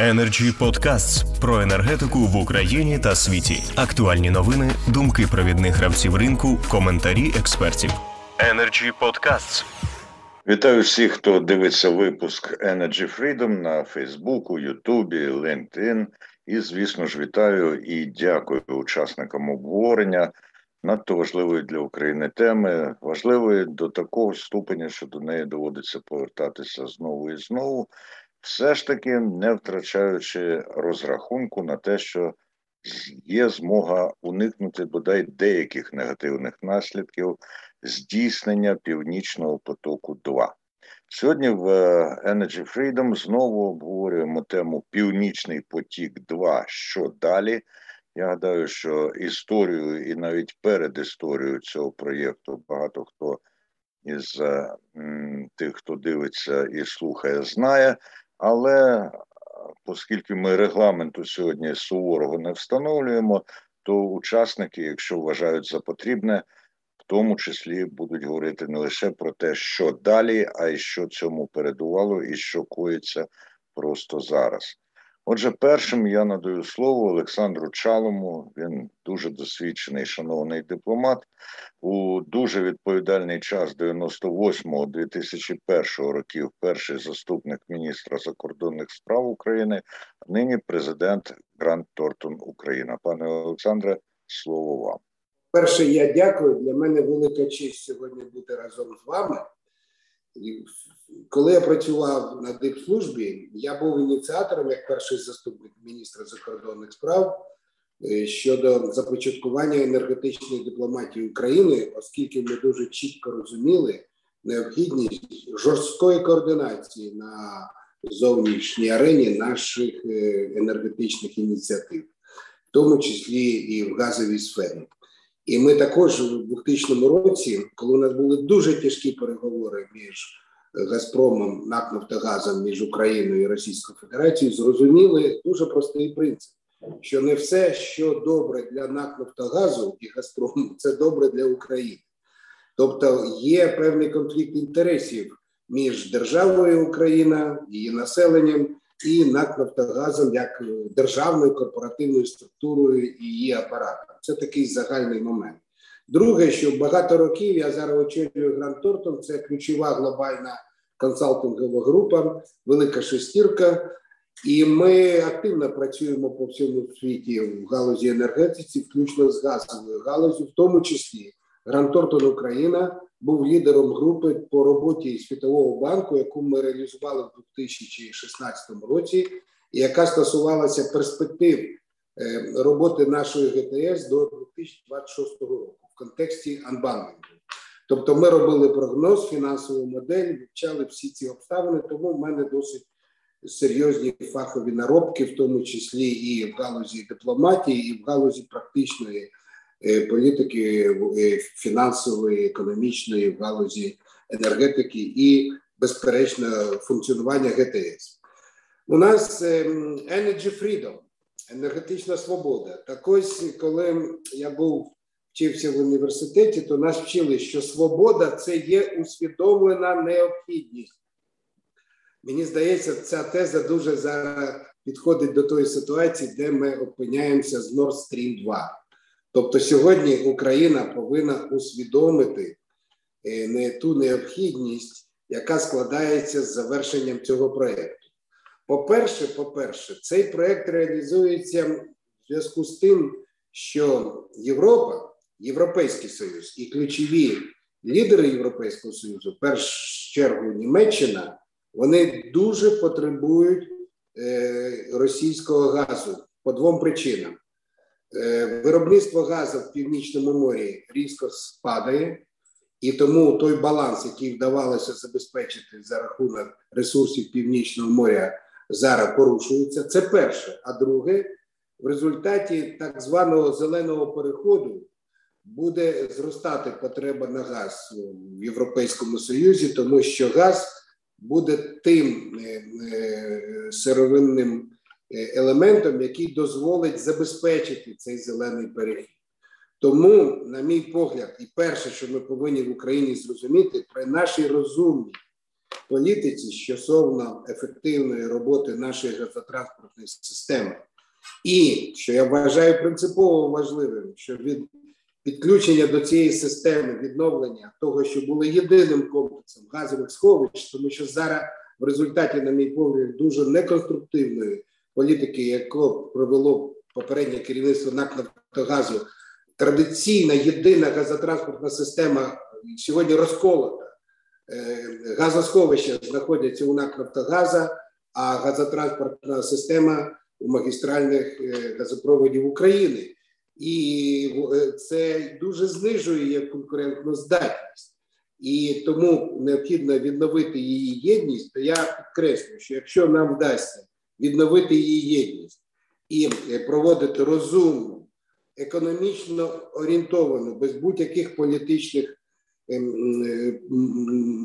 Energy Podcasts про енергетику в Україні та світі. Актуальні новини, думки провідних гравців ринку, коментарі експертів. Energy Podcasts. Вітаю всіх, хто дивиться випуск Energy Freedom на Фейсбуку, Ютубі, LinkedIn. І, звісно ж, вітаю і дякую учасникам обговорення надто важливої для України теми, важливої до такого ступеня, що до неї доводиться повертатися знову і знову все ж таки не втрачаючи розрахунку на те, що є змога уникнути бодай деяких негативних наслідків здійснення північного потоку. 2 сьогодні в е, Energy Freedom знову обговорюємо тему Північний потік. 2 що далі. Я гадаю, що історію і навіть перед історією цього проєкту багато хто із е, тих, хто дивиться і слухає, знає. Але оскільки ми регламенту сьогодні суворого не встановлюємо, то учасники, якщо вважають за потрібне, в тому числі будуть говорити не лише про те, що далі, а й що цьому передувало, і що коїться просто зараз. Отже, першим я надаю слово Олександру Чалому. Він дуже досвідчений, шановний дипломат. У дуже відповідальний час 98-2001 років перший заступник міністра закордонних справ України, а нині президент Грант Тортон Україна. Пане Олександре, слово вам. Перше, я дякую. Для мене велика честь сьогодні бути разом з вами. Коли я працював на дипслужбі, я був ініціатором як перший заступник міністра закордонних справ е, щодо започаткування енергетичної дипломатії України, оскільки ми дуже чітко розуміли необхідність жорсткої координації на зовнішній арені наших е, енергетичних ініціатив, в тому числі і в газовій сфері. І ми також у 2000 році, коли у нас були дуже тяжкі переговори між Газпромом, НАК Нафтогазом між Україною і Російською Федерацією, зрозуміли дуже простий принцип, що не все, що добре для НАК Нафтогазу і Газпрому, це добре для України. Тобто є певний конфлікт інтересів між державою Україна, її населенням і НАК Нафтогазом як державною корпоративною структурою і її апаратом. Це такий загальний момент. Друге, що багато років я зараз очолюю Гранд Тортон, це ключова глобальна консалтингова група, велика шестірка. І ми активно працюємо по всьому світі в галузі енергетиці, включно з газовою галузю, в тому числі Гранд Тортон Україна був лідером групи по роботі Світового банку, яку ми реалізували в 2016 році, і яка стосувалася перспектив роботи нашої ГТС до 2026 року в контексті анбанкінгу. Тобто, ми робили прогноз, фінансову модель, вивчали всі ці обставини, тому в мене досить серйозні фахові наробки, в тому числі і в галузі дипломатії, і в галузі практичної. Е, політики е, фінансової, економічної в галузі енергетики і, безперечно, функціонування ГТС. У нас ем, Energy Freedom, енергетична свобода. Так ось, коли я був вчився в університеті, то нас вчили, що свобода це є усвідомлена необхідність. Мені здається, ця теза дуже зараз підходить до тої ситуації, де ми опиняємося з Nord Stream 2. Тобто сьогодні Україна повинна усвідомити е, не ту необхідність, яка складається з завершенням цього проєкту. По-перше, по-перше, цей проєкт реалізується в зв'язку з тим, що Європа, Європейський Союз і ключові лідери Європейського Союзу, в першу чергу Німеччина, вони дуже потребують е, російського газу по двом причинам. Е, виробництво газу в північному морі різко спадає, і тому той баланс, який вдавалося забезпечити за рахунок ресурсів Північного моря, зараз порушується. Це перше. А друге, в результаті так званого зеленого переходу буде зростати потреба на газ в Європейському Союзі, тому що газ буде тим е, е, сировинним Е, елементом, який дозволить забезпечити цей зелений перехід. Тому, на мій погляд, і перше, що ми повинні в Україні зрозуміти, при нашій розумній політиці стосовно ефективної роботи нашої газотранспортної системи. І що я вважаю принципово важливим, що від підключення до цієї системи відновлення того, що було єдиним комплексом газових сховищ, тому що зараз в результаті, на мій погляд, дуже неконструктивної політики, яку провело попереднє керівництво НАК «Нафтогазу», традиційна єдина газотранспортна система сьогодні розколота. Е, газосховища знаходяться у НАК «Нафтогаза», а газотранспортна система у магістральних е, газопроводів України. І е, це дуже знижує конкурентну здатність. І тому необхідно відновити її єдність. То я підкреслюю, що якщо нам вдасться відновити її єдність і проводити розумну, економічно орієнтовану, без будь-яких політичних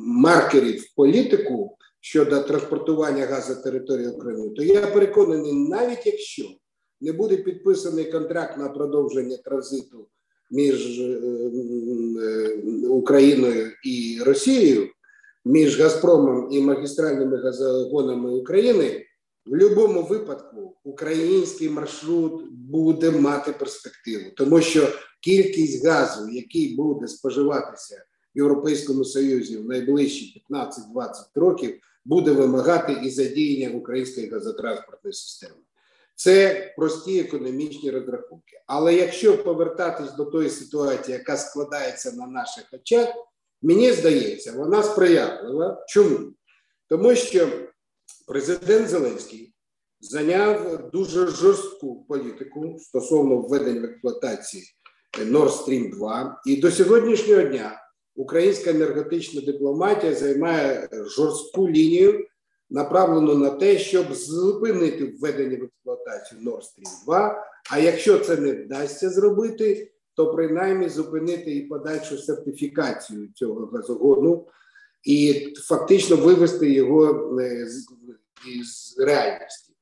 маркерів політику щодо транспортування газу території України, то я переконаний, навіть якщо не буде підписаний контракт на продовження транзиту між е, е, Україною і Росією, між Газпромом і магістральними газогонами України, в будь-якому випадку український маршрут буде мати перспективу, тому що кількість газу, який буде споживатися Європейському Союзі в найближчі 15-20 років, буде вимагати і задіяння української газотранспортної системи. Це прості економічні розрахунки. Але якщо повертатись до тої ситуації, яка складається на наших очах, мені здається, вона сприятлива. Чому? Тому що президент Зеленський зайняв дуже жорстку політику стосовно введення в експлуатації Nord Stream 2, і до сьогоднішнього дня українська енергетична дипломатія займає жорстку лінію направлено на те, щоб зупинити введення в експлуатацію Nord Stream 2, А якщо це не вдасться зробити, то принаймні зупинити і подальшу сертифікацію цього газогону і фактично вивести його е, із реальності.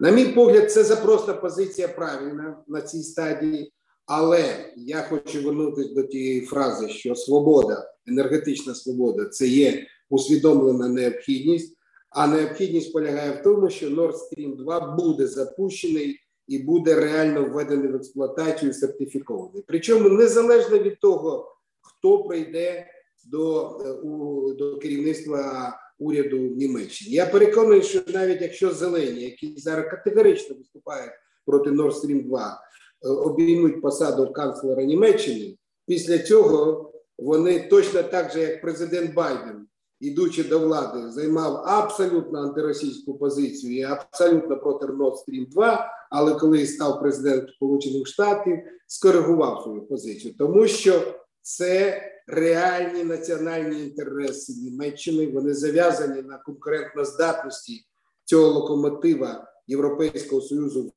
На мій погляд, це запроста позиція правильна на цій стадії, але я хочу вернутися до тієї фрази, що свобода, енергетична свобода це є усвідомлена необхідність. А необхідність полягає в тому, що Nord Stream 2 буде запущений і буде реально введений в експлуатацію сертифікований. Причому незалежно від того, хто прийде до, е, у, до керівництва уряду в Німеччині. Я переконаний, що навіть якщо зелені, які зараз категорично виступають проти Nord Stream 2, е, обіймуть посаду канцлера Німеччини, після цього вони точно так же, як президент Байден ідучи до влади, займав абсолютно антиросійську позицію і абсолютно проти Nord Stream 2, але коли став президент Сполучених Штатів, скоригував свою позицію, тому що це реальні національні інтереси Німеччини. Вони зав'язані на конкурентноздатності цього локомотива Європейського союзу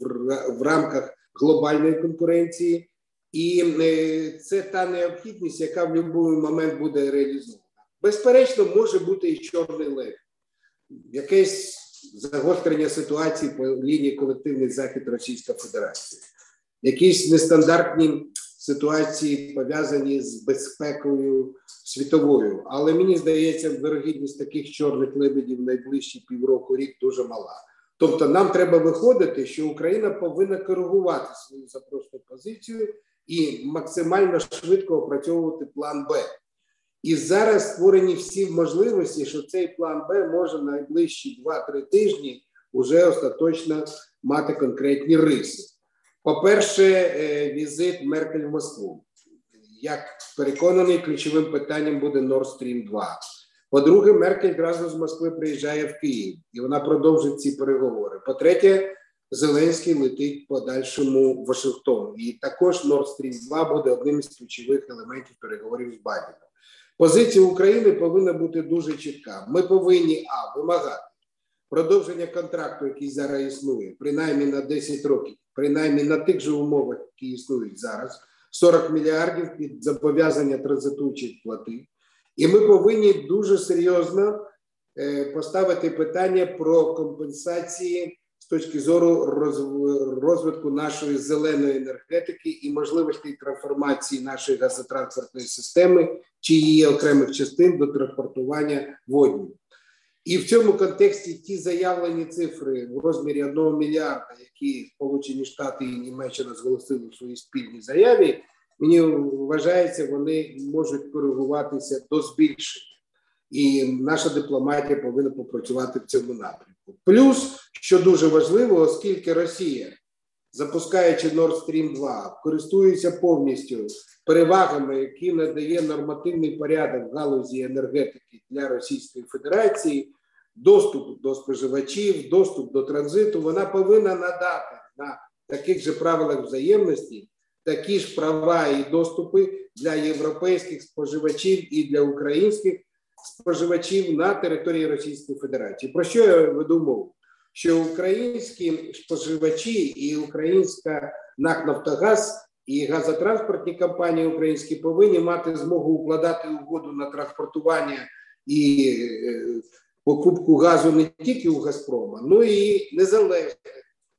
в рамках глобальної конкуренції, і е, це та необхідність, яка в будь-який момент буде реалізована. Безперечно, може бути і чорний лев, якесь загострення ситуації по лінії колективний захід Російської Федерації, якісь нестандартні ситуації пов'язані з безпекою світовою. Але мені здається, вирогідність таких чорних лебедів найближчі півроку рік дуже мала. Тобто, нам треба виходити, що Україна повинна коригувати свою запросну позицію і максимально швидко опрацьовувати план Б. І зараз створені всі можливості, що цей план Б може найближчі 2-3 тижні вже остаточно мати конкретні риси. По-перше, е, візит Меркель в Москву. Як переконаний, ключовим питанням буде Nord Stream 2. По-друге, Меркель разом з Москви приїжджає в Київ і вона продовжить ці переговори. По-третє, Зеленський летить подальшому Вашингтон. І також Nord Stream 2 буде одним із ключових елементів переговорів з Байденом. Позиція України повинна бути дуже чітка. Ми повинні а вимагати продовження контракту, який зараз існує, принаймні на 10 років, принаймні на тих же умовах, які існують зараз, 40 мільярдів під зобов'язання транзитуючих плати. І ми повинні дуже серйозно е, поставити питання про компенсації з точки зору розвитку нашої зеленої енергетики і можливості трансформації нашої газотранспортної системи чи її окремих частин до транспортування водню. І в цьому контексті ті заявлені цифри в розмірі 1 мільярда, які Сполучені Штати і Німеччина зголосили в своїй спільній заяві, мені вважається, вони можуть коригуватися до збільшення. І наша дипломатія повинна попрацювати в цьому напрямку. Плюс, що дуже важливо, оскільки Росія, запускаючи Nord Stream 2, користується повністю перевагами, які надає нормативний порядок галузі енергетики для Російської Федерації, доступ до споживачів, доступ до транзиту, вона повинна надати на таких же правилах взаємності такі ж права і доступи для європейських споживачів і для українських споживачів на території Російської Федерації. Про що я веду мову? Що українські споживачі і українська НАК Нафтогаз і газотранспортні компанії українські повинні мати змогу укладати угоду на транспортування і е, покупку газу не тільки у Газпрома, ну і незалежних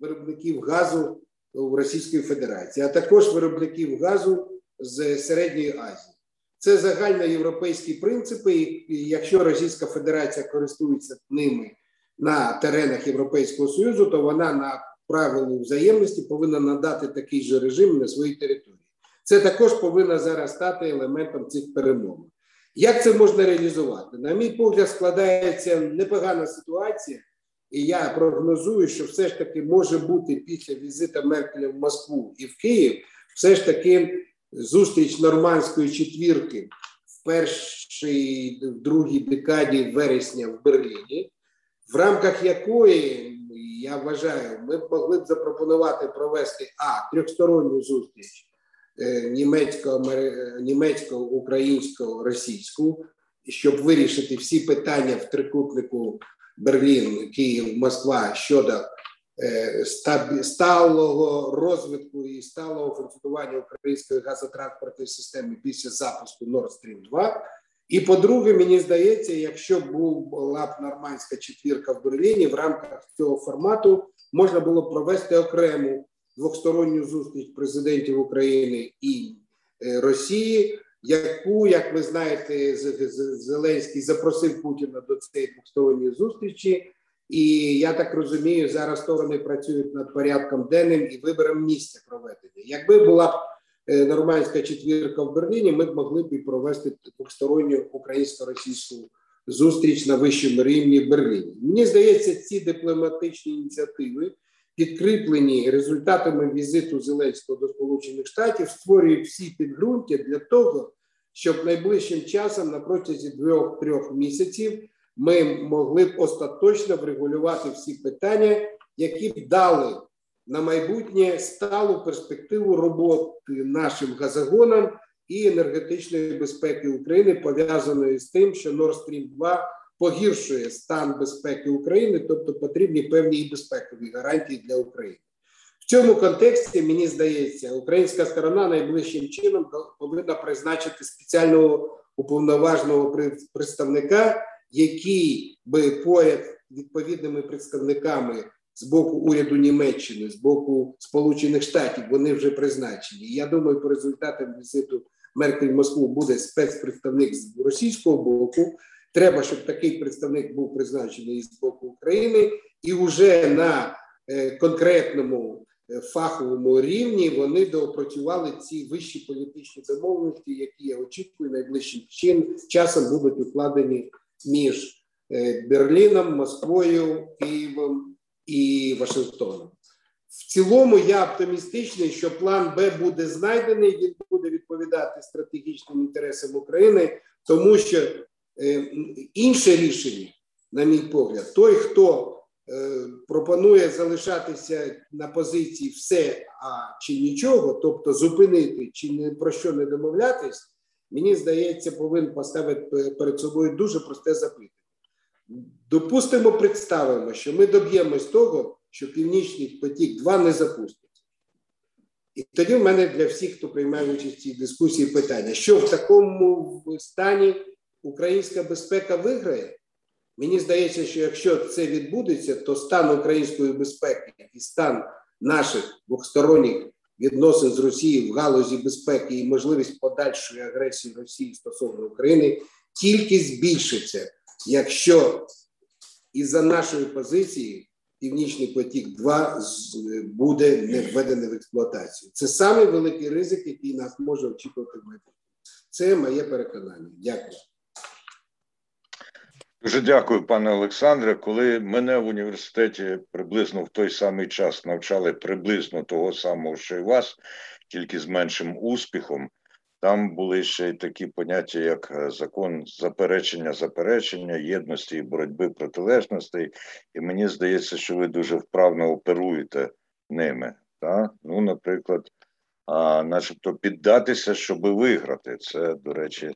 виробників газу в Російської Федерації, а також виробників газу з середньої Азії. Це загальноєвропейські принципи, і якщо Російська Федерація користується ними на теренах Європейського Союзу, то вона на правилу взаємності повинна надати такий же режим на своїй території. Це також повинно зараз стати елементом цих перемовин. Як це можна реалізувати? На мій погляд, складається непогана ситуація, і я прогнозую, що все ж таки може бути після візита Меркеля в Москву і в Київ, все ж таки зустріч нормандської четвірки в першій, в другій декаді вересня в Берліні, в рамках якої я вважаю, ми б могли б запропонувати провести а трьохсторонню зустріч е, німецько українсько російську, щоб вирішити всі питання в трикутнику Берлін, Київ, Москва щодо е, сталого розвитку і сталого функціонування української газотранспортної системи після запуску Nord Stream 2. І по-друге, мені здається, якщо була б нормандська четвірка в Берліні, в рамках цього формату можна було б провести окрему двосторонню зустріч президентів України і е, Росії, яку, як ви знаєте, Зеленський запросив Путіна до цієї двосторонньої зустрічі. І я так розумію, зараз сторони працюють над порядком денним і вибором місця проведення. Якби була б Е, нормандська четвірка в Берліні, ми б могли б провести двосторонню українсько-російську зустріч на вищому рівні в Берліні. Мені здається, ці дипломатичні ініціативи, підкріплені результатами візиту Зеленського до Сполучених Штатів, створюють всі підґрунтя для того, щоб найближчим часом на протязі двох-трьох місяців ми могли б остаточно врегулювати всі питання, які б дали на майбутнє сталу перспективу роботи нашим газогонам і енергетичної безпеки України, пов'язаної з тим, що Nord Stream 2 погіршує стан безпеки України, тобто потрібні певні і безпекові гарантії для України. В цьому контексті мені здається, українська сторона найближчим чином повинна призначити спеціального уповноваженого представника, який би поряд відповідними представниками з боку уряду Німеччини, з боку Сполучених Штатів, вони вже призначені. Я думаю, по результатам візиту Меркель в Москву буде спецпредставник з російського боку. Треба, щоб такий представник був призначений з боку України, і вже на е, конкретному е, фаховому рівні вони доопрацювали ці вищі політичні домовленості, які я очікую найближчим часом будуть укладені між е, Берліном, Москвою, Києвом і Вашингтоном. В цілому я оптимістичний, що план Б буде знайдений, він буде відповідати стратегічним інтересам України, тому що інше рішення, на мій погляд, той, хто е, пропонує залишатися на позиції все а чи нічого, тобто зупинити чи не про що не домовлятись, мені здається, повинен поставити перед собою дуже просте запитання. Допустимо, представимо, що ми доб'ємось того, що Північний потік 2 не запустить. І тоді в мене для всіх, хто приймає участь в цій дискусії, питання: що в такому стані українська безпека виграє? Мені здається, що якщо це відбудеться, то стан української безпеки і стан наших двосторонніх відносин з Росією в галузі безпеки і можливість подальшої агресії Росії стосовно України тільки збільшиться якщо і за нашої позиції Північний потік 2 буде не введений в експлуатацію. Це самий великий ризик, який нас може очікувати в майбутньому. Це моє переконання. Дякую. Дуже дякую, пане Олександре. Коли мене в університеті приблизно в той самий час навчали приблизно того самого, що і вас, тільки з меншим успіхом. Там були ще й такі поняття, як е, закон заперечення, заперечення, єдності і боротьби протилежностей. І мені здається, що ви дуже вправно оперуєте ними. Так? Ну, наприклад, а, начебто піддатися, щоб виграти. Це, до речі,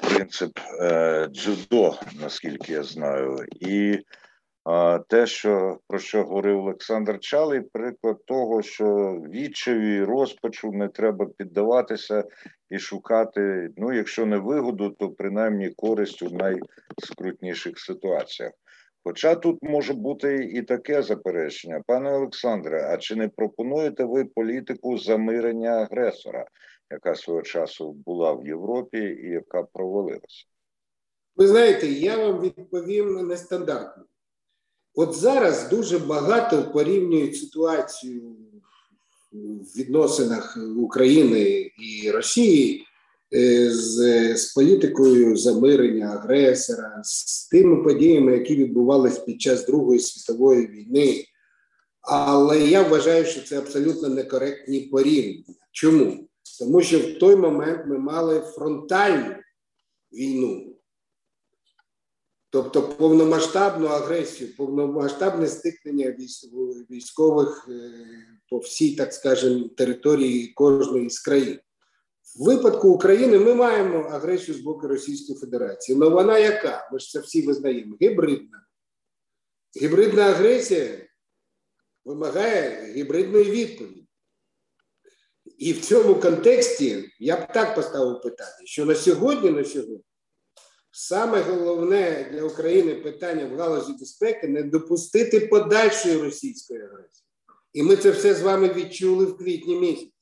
принцип е, дзюдо, наскільки я знаю. І а те, що про що говорив Олександр Чалий, приклад того, що відчаві розпачу не треба піддаватися і шукати. Ну, якщо не вигоду, то принаймні користь у найскрутніших ситуаціях. Хоча тут може бути і таке заперечення, пане Олександре. А чи не пропонуєте ви політику замирення агресора, яка свого часу була в Європі і яка провалилася? Ви знаєте, я вам відповім нестандартно. От зараз дуже багато порівнюють ситуацію в відносинах України і Росії з, з політикою замирення агресора, з тими подіями, які відбувалися під час Другої світової війни. Але я вважаю, що це абсолютно некоректні порівняння. Чому? Тому що в той момент ми мали фронтальну війну. Тобто повномасштабну агресію, повномасштабне стикнення військових е, по всій, так скажемо, території кожної з країн. В випадку України ми маємо агресію з боку Російської Федерації. Але вона яка? Ми ж це всі визнаємо. Гібридна. Гібридна агресія вимагає гібридної відповіді. І в цьому контексті я б так поставив питання, що на сьогодні, на сьогодні. Саме головне для України питання в галузі безпеки не допустити подальшої російської агресії. І ми це все з вами відчули в квітні місяці.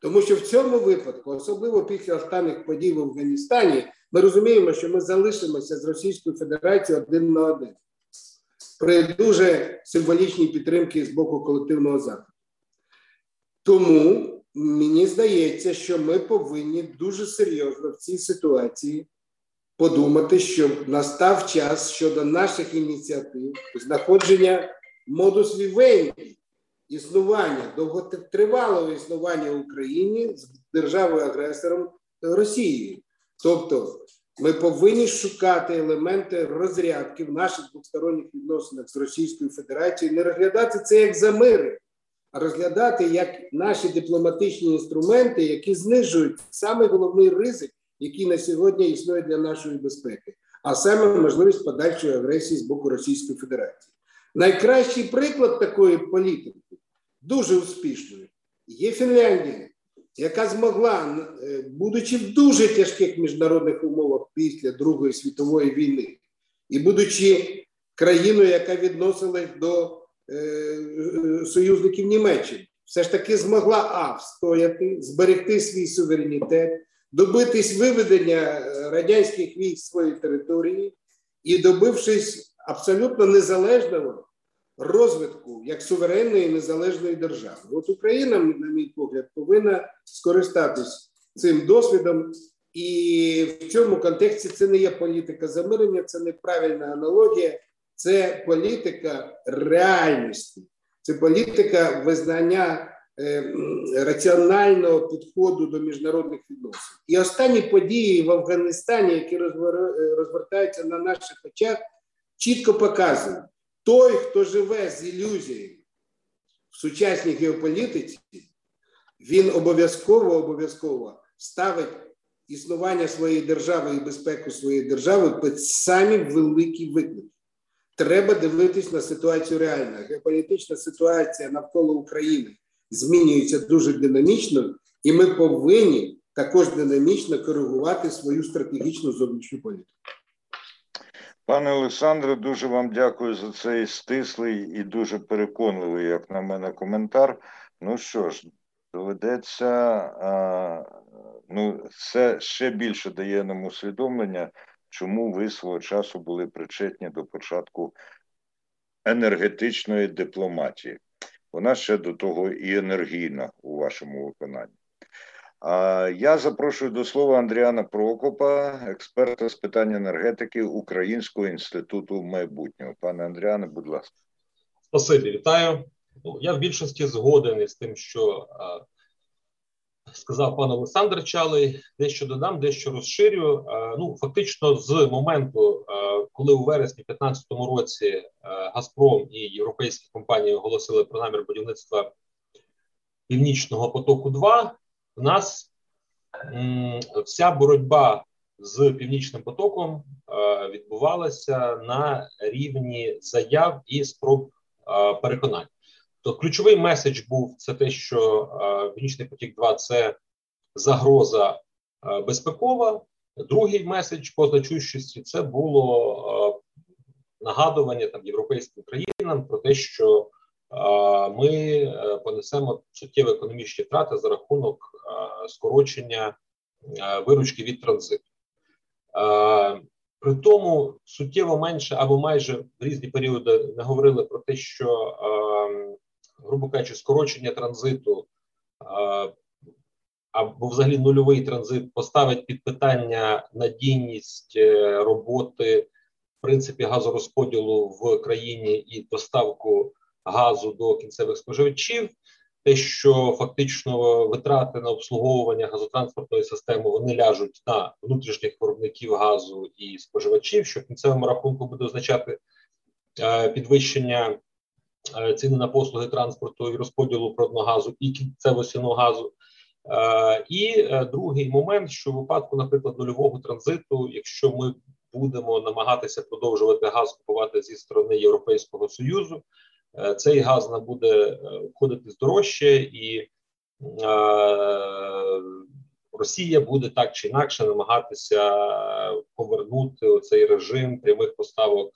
Тому що в цьому випадку, особливо після останніх подій в Афганістані, ми розуміємо, що ми залишимося з Російською Федерацією один на один при дуже символічній підтримці з боку колективного заходу. Тому мені здається, що ми повинні дуже серйозно в цій ситуації подумати, що настав час щодо наших ініціатив, знаходження модус вівенді, існування, довготривалого існування в Україні з державою-агресором Росією. Тобто ми повинні шукати елементи розрядки в наших двосторонніх відносинах з Російською Федерацією, не розглядати це як замири, а розглядати як наші дипломатичні інструменти, які знижують саме головний ризик який на сьогодні існує для нашої безпеки, а саме можливість подальшої агресії з боку Російської Федерації. Найкращий приклад такої політики, дуже успішної, є Фінляндія, яка змогла, е, будучи в дуже тяжких міжнародних умовах після Другої світової війни, і будучи країною, яка відносилась до е, е, союзників Німеччини, все ж таки змогла а встояти, зберегти свій суверенітет, добитись виведення е, радянських військ з своєї території і добившись абсолютно незалежного розвитку як суверенної незалежної держави. От Україна, на мій погляд, повинна скористатись цим досвідом. І в цьому контексті це не є політика замирення, це неправильна аналогія, це політика реальності, це політика визнання Е, раціонального підходу до міжнародних відносин. І останні події в Афганістані, які е, розвертаються на наших очах, чітко показують, той, хто живе з ілюзією в сучасній геополітиці, він обов'язково обов'язково ставить існування своєї держави і безпеку своєї держави під самі великі виклики. Треба дивитись на ситуацію реально. Геополітична ситуація навколо України змінюється дуже динамічно, і ми повинні також динамічно коригувати свою стратегічну зовнішню політику. Пане Олександре, дуже вам дякую за цей стислий і дуже переконливий, як на мене, коментар. Ну що ж, доведеться, а, ну, це ще більше дає нам усвідомлення чому ви свого часу були причетні до початку енергетичної дипломатії. Вона ще до того і енергійна у вашому виконанні. Я запрошую до слова Андріана Прокопа, експерта з питань енергетики Українського інституту майбутнього. Пане Андріане, будь ласка. Спасибі, вітаю. Ну, Я в більшості згоден із тим, що сказав пан Олександр Чалий. Дещо додам, дещо розширю. Ну фактично, з моменту, коли у вересні 2015 році Газпром і європейські компанії оголосили про намір будівництва північного потоку. 2 у нас вся боротьба з північним потоком е, відбувалася на рівні заяв і спроб е, переконань. То ключовий меседж був це те, що е, Північний потік 2 це загроза безпекова. Другий меседж по значущості це було нагадування там європейським країнам про те, що ми е, понесемо суттєві економічні втрати за рахунок е, скорочення е, виручки від транзиту. При тому суттєво менше або майже в різні періоди не говорили про те, що, грубо кажучи, скорочення транзиту або взагалі нульовий транзит поставить під питання надійність роботи в принципі газорозподілу в країні і доставку газу до кінцевих споживачів. Те, що фактично витрати на обслуговування газотранспортної системи вони ляжуть на внутрішніх виробників газу і споживачів, що в кінцевому рахунку буде означати е, підвищення е, ціни на послуги транспорту і розподілу продного газу і кінцево газу. Е, і е, другий момент, що в випадку, наприклад, нульового транзиту, якщо ми будемо намагатися продовжувати газ купувати зі сторони Європейського союзу. Е, цей газ буде е, входити дорожче, і е, Росія буде так чи інакше намагатися повернути цей режим прямих поставок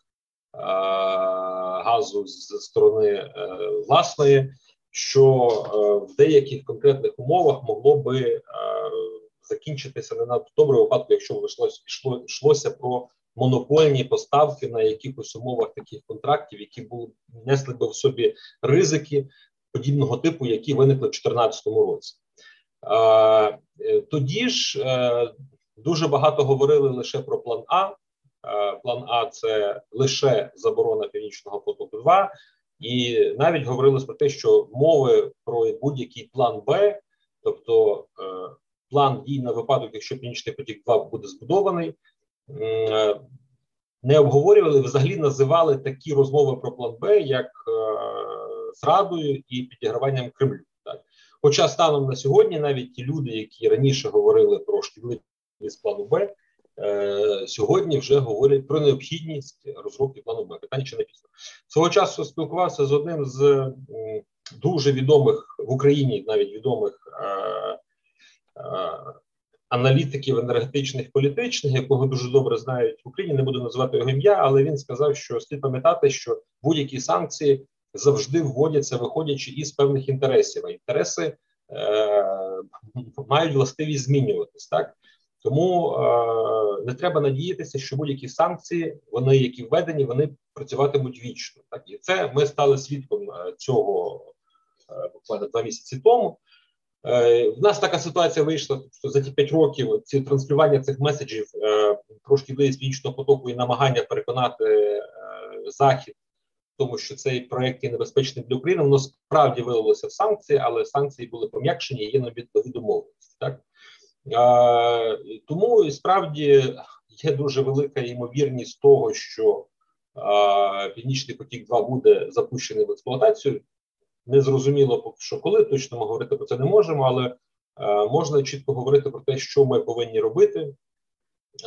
газу з сторони власної, що в деяких конкретних умовах могло би закінчитися не надто добре випадку, якщо йшло, йшлося про монопольні поставки на якихось умовах таких контрактів, які були несли би в собі ризики подібного типу, які виникли в 2014 році. Е, тоді ж е, дуже багато говорили лише про план А. Е, план А це лише заборона північного потоку. 2 і навіть говорили про те, що мови про будь-який план Б, тобто план дій на випадок, якщо північний потік 2 буде збудований, не обговорювали, взагалі називали такі розмови про план Б як е, зрадою і підіграванням Кремлю. Так. Хоча станом на сьогодні навіть ті люди, які раніше говорили про шкідливість плану Б, е, сьогодні вже говорять про необхідність розробки плану Б. Питання чи не пізно. Свого часу спілкувався з одним з дуже відомих в Україні, навіть відомих. Аналітиків енергетичних політичних, якого дуже добре знають в Україні, не буду називати його ім'я, але він сказав, що слід пам'ятати, що будь-які санкції завжди вводяться, виходячи із певних інтересів. А інтереси е, мають властивість змінюватись так. Тому е, не треба надіятися, що будь-які санкції, вони які введені, вони працюватимуть вічно. Так і це ми стали свідком е, цього е, буквально два місяці тому. Е, в нас така ситуація вийшла, що за ті п'ять років ці транслювання цих меседжів е, про шкідливість північного потоку і намагання переконати е, захід, тому що цей проект є небезпечним для України, воно справді вилилося в санкції, але санкції були пом'якшені є нові домовленості. Так тому справді є дуже велика ймовірність того, що Північний потік 2 буде запущений в експлуатацію. Не зрозуміло, поки що коли точно ми говорити про це не можемо, але е, можна чітко говорити про те, що ми повинні робити,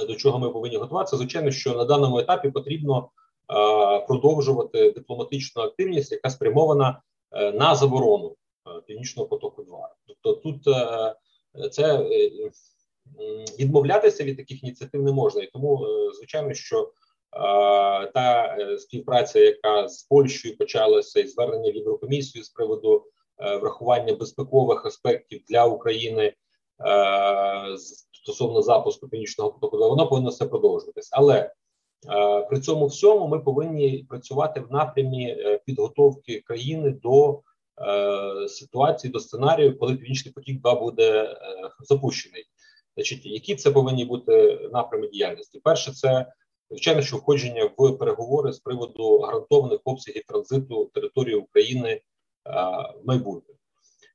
до чого ми повинні готуватися. Звичайно, що на даному етапі потрібно е, продовжувати дипломатичну активність, яка спрямована е, на заборону північного потоку. 2 тобто тут це відмовлятися від таких ініціатив не можна, і тому звичайно, що та е, співпраця, яка з Польщею почалася, і звернення в Єврокомісію з приводу е, врахування безпекових аспектів для України, е, стосовно запуску північного потоку, воно повинно все продовжуватись. Але при цьому всьому ми повинні працювати в напрямі підготовки країни до ситуації, до сценарію, коли північний потік 2 буде запущений. Значить, які це повинні бути напрями діяльності? Перше, це звичайно, що входження в переговори з приводу гарантованих обсягів транзиту території України е, в майбутнє.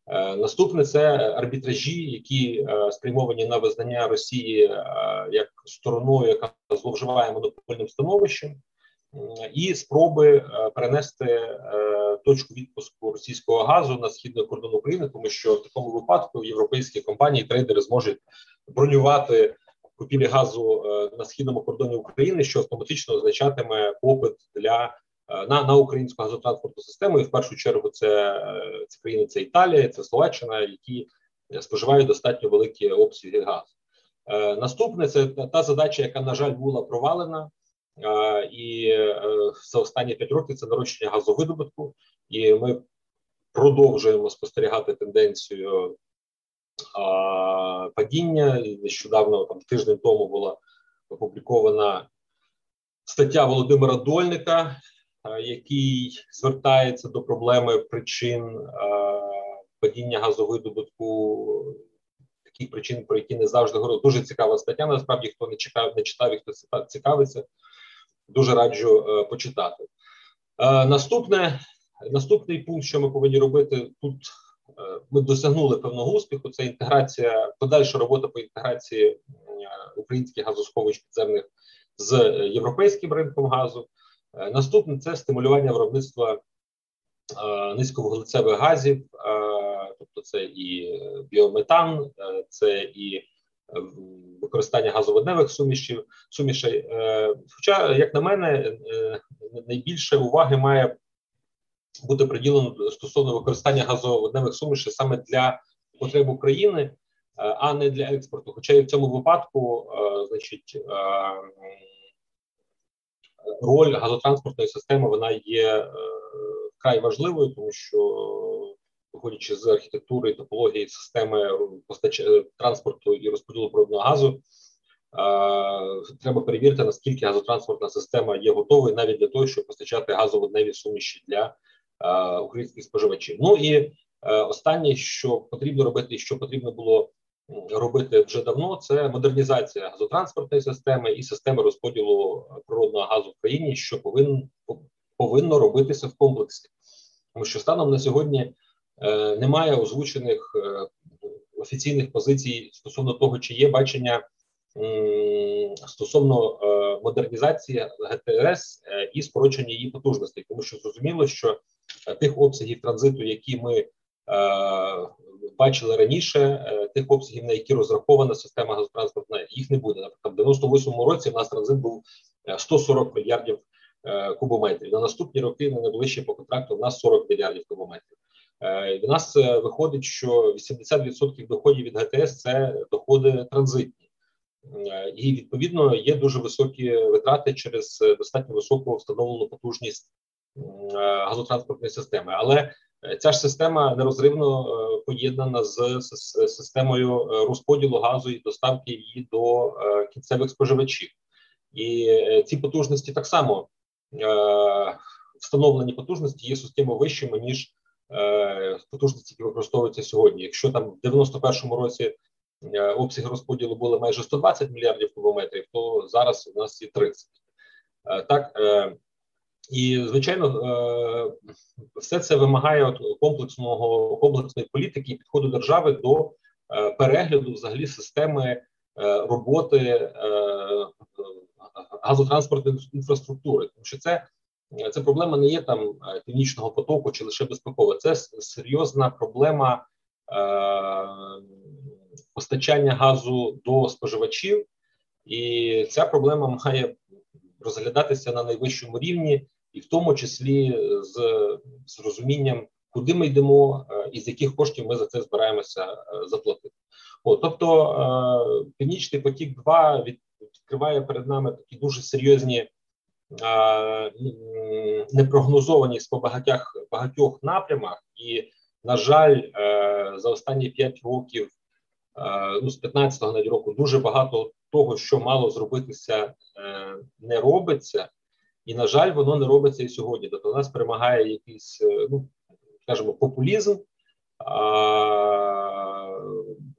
Е, наступне це арбітражі, які е, спрямовані на визнання Росії як стороною, яка зловживає монопольним становищем, і спроби перенести точку відпуску російського газу на східний кордон України, тому що в такому випадку європейські компанії трейдери зможуть бронювати купівлі газу е, на східному кордоні України, що автоматично означатиме попит для е, на на українську газотранспортну систему. І в першу чергу це е, це країни, це Італія, це Словаччина, які споживають достатньо великі обсяги газу. Наступне це та задача, яка на жаль була провалена. І за останні п'ять років це нарощення газовидобутку, і ми продовжуємо спостерігати тенденцію падіння. Нещодавно там тиждень тому була опублікована стаття Володимира Дольника, який звертається до проблеми причин падіння газовидобутку. Таких причин, про які не завжди говорять. Дуже цікава стаття. Насправді, хто не чекав, не читав і хто цікавиться, дуже раджу е, почитати. Е, наступне, наступний пункт, що ми повинні робити тут Е, ми досягнули певного успіху. Це інтеграція, подальша робота по інтеграції е, українських газосховищ підземних з європейським ринком газу. Е, наступне це стимулювання виробництва низьковуглецевих газів, тобто це і біометан, це і використання газоводневих сумішів сумішей. Хоча, як на мене, найбільше уваги має бути приділено стосовно використання газоводневих сумішей саме для потреб України, е, а не для експорту. Хоча і в цьому випадку, е, значить, е, роль газотранспортної системи вона є вкрай важливою, тому що виходячи з архітектури топології системи постач... транспорту і розподілу природного газу. Треба перевірити, наскільки газотранспортна система є готовою навіть для того, щоб постачати газоводневі суміші для українських споживачів. Ну і е, останнє, що потрібно робити, що потрібно було робити вже давно, це модернізація газотранспортної системи і системи розподілу природного газу в країні, що повинно повинно робитися в комплексі, тому що станом на сьогодні е, немає озвучених офіційних позицій стосовно того, чи є бачення. Стосовно модернізації ГТС і скорочення її потужностей, тому що зрозуміло, що Е, тих обсягів транзиту, які ми е, бачили раніше, е, тих обсягів, на які розрахована система газотранспортна, їх не буде. Наприклад, в 98-му році в нас транзит був 140 мільярдів кубометрів. На наступні роки на найближчі по контракту в нас 40 мільярдів кубометрів. В нас виходить, що 80% доходів від ГТС це доходи транзитні, і відповідно є дуже високі витрати через достатньо високу встановлену потужність Е, газотранспортної системи, але е, ця ж система нерозривно е, поєднана з системою розподілу газу і доставки її до кінцевих споживачів, і ці потужності так само встановлені потужності є суттєво вищими ніж потужності, які використовуються сьогодні. Якщо там в 91-му році обсяги розподілу були майже 120 мільярдів кубометрів, то зараз у нас є 30. Так і звичайно, е, все це вимагає комплексного комплексної політики і підходу держави до е, перегляду взагалі системи е, роботи газотранспортної інфраструктури, тому що це це проблема не є там північного потоку чи лише безпекова. Це серйозна проблема постачання газу до споживачів, і ця проблема має розглядатися на найвищому рівні, і в тому числі з, з розумінням, куди ми йдемо, е, і з яких коштів ми за це збираємося е, заплатити. О, тобто е, Північний потік 2 відкриває перед нами такі дуже серйозні. Непрогнозованість по багатьох багатьох напрямах, і на жаль, за останні 5 років ну, з 15-го навіть року дуже багато того, що мало зробитися, не робиться, і на жаль, воно не робиться і сьогодні. Тобто нас перемагає якийсь, ну скажімо, популізм.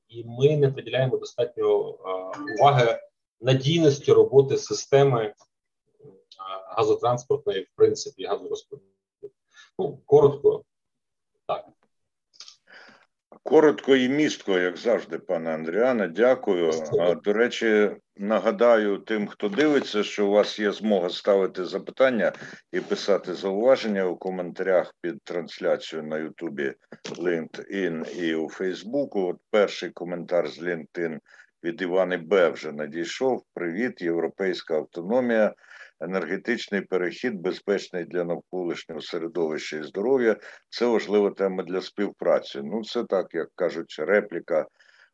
І ми не приділяємо достатньо уваги надійності роботи системи газотранспортної, в принципі, газорозподілу. Ну, коротко, так. Коротко і містко, як завжди, пане Андріане. Дякую. До речі, нагадаю тим, хто дивиться, що у вас є змога ставити запитання і писати зауваження у коментарях під трансляцією на Ютубі LinkedIn і у Фейсбуку. От перший коментар з LinkedIn від Івани Б. вже надійшов. Привіт, європейська автономія енергетичний перехід, безпечний для навколишнього середовища і здоров'я це важлива тема для співпраці. Ну, це так, як кажуть, репліка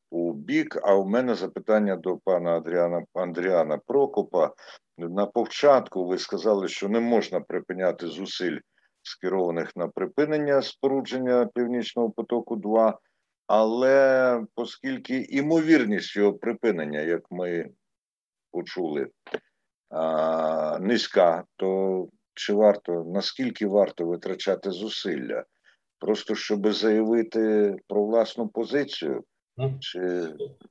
у бік. А у мене запитання до пана Адріана Андріана Прокопа. На початку ви сказали, що не можна припиняти зусиль, скерованих на припинення спорудження Північного потоку. 2 але оскільки імовірність його припинення, як ми почули, а, низька, то чи варто наскільки варто витрачати зусилля? Просто щоб заявити про власну позицію? Чи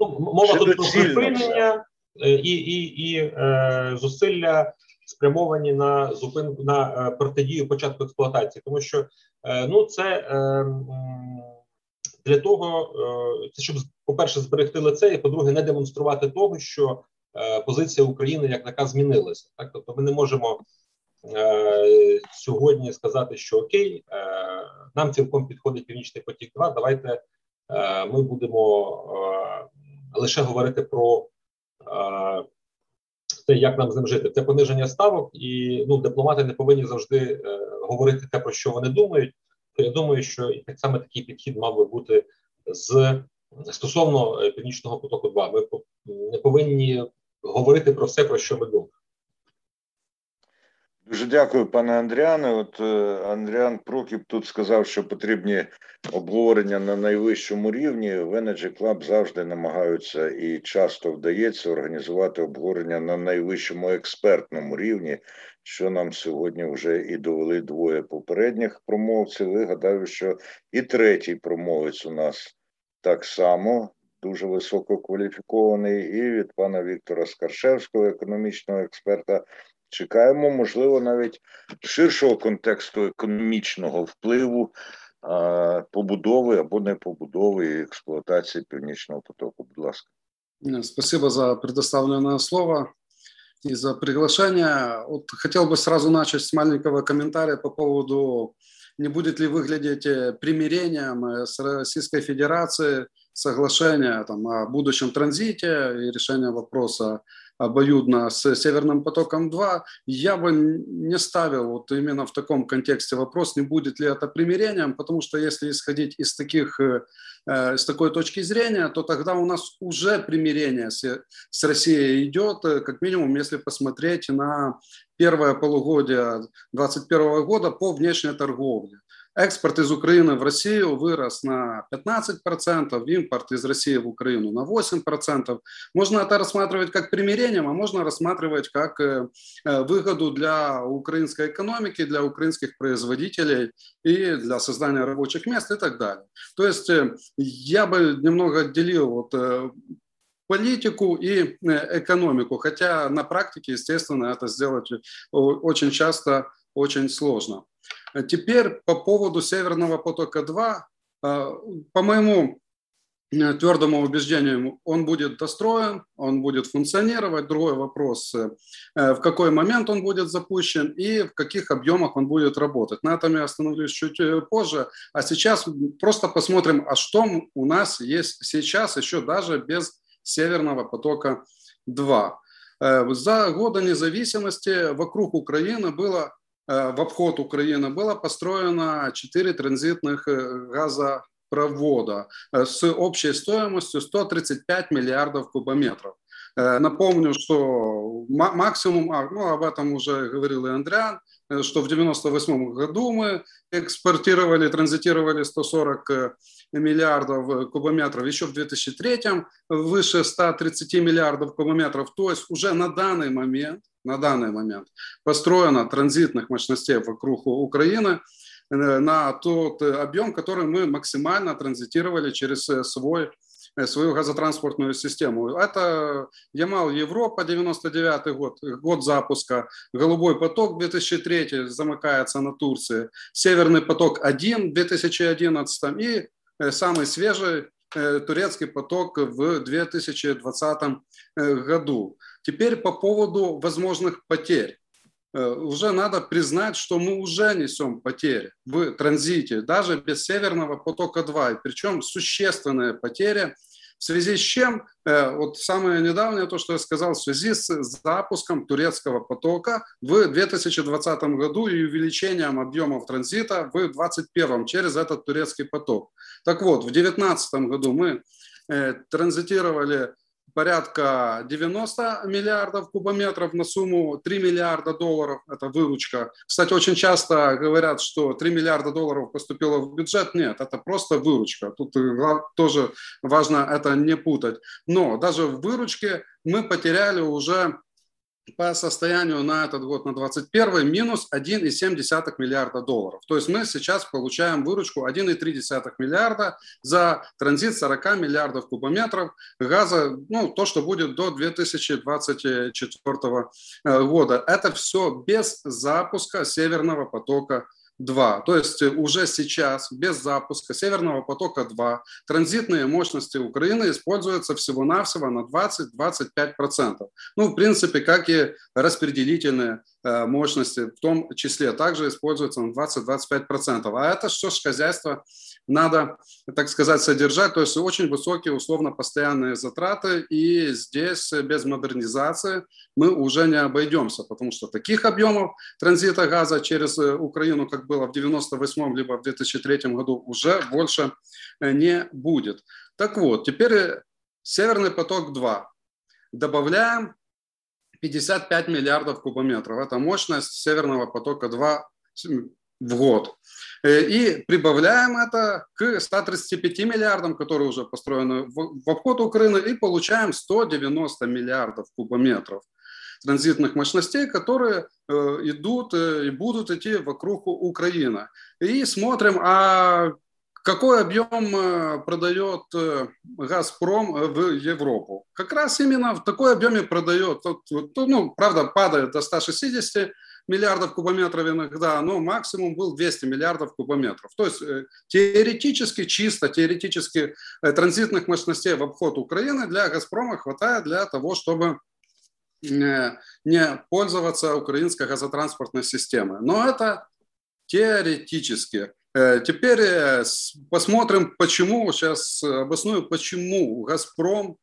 ну, мова чи тут про припинення е, і і, і е, зусилля спрямовані на зупинку на е, протидію початку експлуатації, тому що е, ну це е, для того, е, це щоб по перше зберегти лице, і по-друге, не демонструвати того, що позиція України як така змінилася. Так, тобто, ми не можемо е, сьогодні сказати, що окей, е, нам цілком підходить північний потік. 2 давайте е, ми будемо е, лише говорити про е, те, як нам з ним жити. Це пониження ставок, і ну дипломати не повинні завжди говорити те, про що вони думають. То я думаю, що і так саме такий підхід мав би бути з. Стосовно північного потоку, 2 ми не повинні говорити про все, про що ми думаємо. Дуже дякую, пане Андріане. От е, Андріан Прокіп тут сказав, що потрібні обговорення на найвищому рівні. В Energy Club завжди намагаються і часто вдається організувати обговорення на найвищому експертному рівні, що нам сьогодні вже і довели двоє попередніх промовців. І гадаю, що і третій промовець у нас так само дуже висококваліфікований, і від пана Віктора Скаршевського, економічного експерта. Чекаємо, можливо, навіть ширшого контексту економічного впливу побудови або не побудови і експлуатації північного потоку. Будь ласка, спасибо за предоставленное слово и за приглашение. Вот хотел бы сразу начать с маленького комментария по поводу не будет ли выглядеть э, примирением э, с Российской Федерацией соглашение там, о будущем транзите и решение вопроса обоюдно с Северным потоком-2, я бы не ставил вот именно в таком контексте вопрос, не будет ли это примирением, потому что если исходить из таких, э, с такой точки зрения, то тогда у нас уже примирение с, с Россией идет, как минимум, если посмотреть на первое полугодие 2021 года по внешней торговле. Экспорт из Украины в Россию вырос на 15%, импорт из России в Украину на 8%. Можно это рассматривать как примирением, а можно рассматривать как э, э, выгоду для украинской экономики, для украинских производителей и для создания рабочих мест и так далее. То есть э, я бы немного отделил вот политику и экономику, хотя на практике, естественно, это сделать очень часто очень сложно. Теперь по поводу Северного потока-2, а, по моему э, твердому убеждению, он будет достроен, он будет функционировать. Другой вопрос, э, в какой момент он будет запущен и в каких объемах он будет работать. На этом я остановлюсь чуть э, позже. А сейчас просто посмотрим, а что у нас есть сейчас еще даже без Северного потока 2. За годы независимости вокруг Украины было Э, в обход Украины было построено 4 транзитных э, газопровода э, с общей стоимостью 135 миллиардов кубометров. Напомню, что максимум, а, ну, об этом уже говорил и Андриан, что в 98 году мы экспортировали, транзитировали 140 миллиардов кубометров, еще в 2003 выше 130 миллиардов кубометров. То есть уже на данный момент, на данный момент построено транзитных мощностей вокруг Украины на тот объем, который мы максимально транзитировали через свой Э, свою газотранспортную систему. Это Ямал Европа, 99 год, год запуска, Голубой поток 2003 замыкается на Турции, Северный поток 1 в 2011 и э, самый свежий э, турецкий поток в 2020 году. Теперь по поводу возможных потерь. Уже надо признать, что мы уже несем потери в транзите, даже без Северного потока-2, причем существенные потери – в связи с чем, э, вот самое недавнее то, что я сказал, в связи с запуском турецкого потока в 2020 году и увеличением объемов транзита в 2021 через этот турецкий поток. Так вот, в 2019 году мы э, транзитировали порядка 90 миллиардов кубометров на сумму 3 миллиарда долларов. Это выручка. Кстати, очень часто говорят, что 3 миллиарда долларов поступило в бюджет. Нет, это просто выручка. Тут тоже важно это не путать. Но даже в выручке мы потеряли уже по состоянию на этот год, на 2021, минус 1,7 миллиарда долларов. То есть мы сейчас получаем выручку 1,3 миллиарда за транзит 40 миллиардов кубометров газа, ну, то, что будет до 2024 э, года. Это все без запуска Северного потока 2. То есть уже сейчас без запуска Северного потока-2 транзитные мощности Украины используются всего-навсего на 20-25%. Ну, в принципе, как и распределительные мощности в том числе также используются на 20-25%. А это что ж хозяйство надо, так сказать, содержать, то есть очень высокие условно-постоянные затраты, и здесь без модернизации мы уже не обойдемся, потому что таких объемов транзита газа через э, Украину, как было в 98 либо в 2003 году, уже больше э, не будет. Так вот, теперь э, Северный поток-2. Добавляем 55 миллиардов кубометров. Это мощность Северного потока-2 в год. Э, и прибавляем это к 135 миллиардам, которые уже построены в обход Украины, и получаем 190 миллиардов кубометров транзитных мощностей, которые э, идут э, и будут идти вокруг Украины. И смотрим, а какой объем продает «Газпром» в Европу? Как раз именно в такой объеме продает. Ну, правда, падает до 160 миллиардов кубометров иногда, но максимум был 200 миллиардов кубометров. То есть э, теоретически, чисто теоретически э, транзитных мощностей в обход Украины для «Газпрома» хватает для того, чтобы э, не пользоваться украинской газотранспортной системой. Но это теоретически. Теперь посмотрим, почему, сейчас обосную, почему «Газпром»,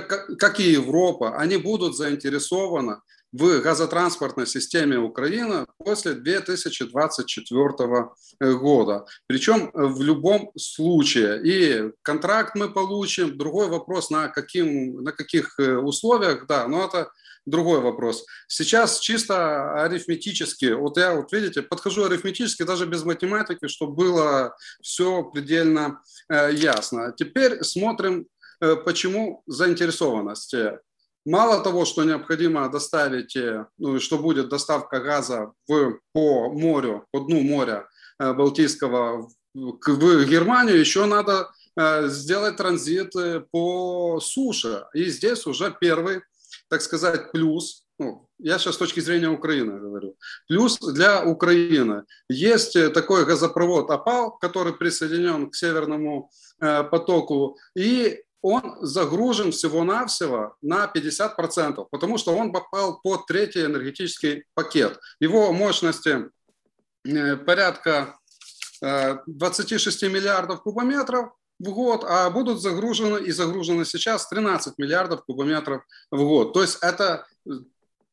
так как и Европа, они будут заинтересованы в газотранспортной системе Украины после 2024 года. Причем в любом случае. И контракт мы получим. Другой вопрос, на, каким, на каких э, условиях, да, но это другой вопрос. Сейчас чисто арифметически, вот я, вот видите, подхожу арифметически даже без математики, чтобы было все предельно э, ясно. Теперь смотрим, э, почему заинтересованность. Мало того, что необходимо доставить, э, ну, что будет доставка газа в, по морю, по дну моря э, Балтийского в, в Германию, еще надо э, сделать транзит по суше. И здесь уже первый, так сказать, плюс, ну, я сейчас с точки зрения Украины говорю, плюс для Украины. Есть такой газопровод ОПАЛ, который присоединен к Северному потоку, и он загружен всего-навсего на 50%, потому что он попал под третий энергетический пакет. Его мощности э, порядка 26 э, миллиардов кубометров в год, а будут загружены и загружены сейчас 13 миллиардов кубометров в год. То есть это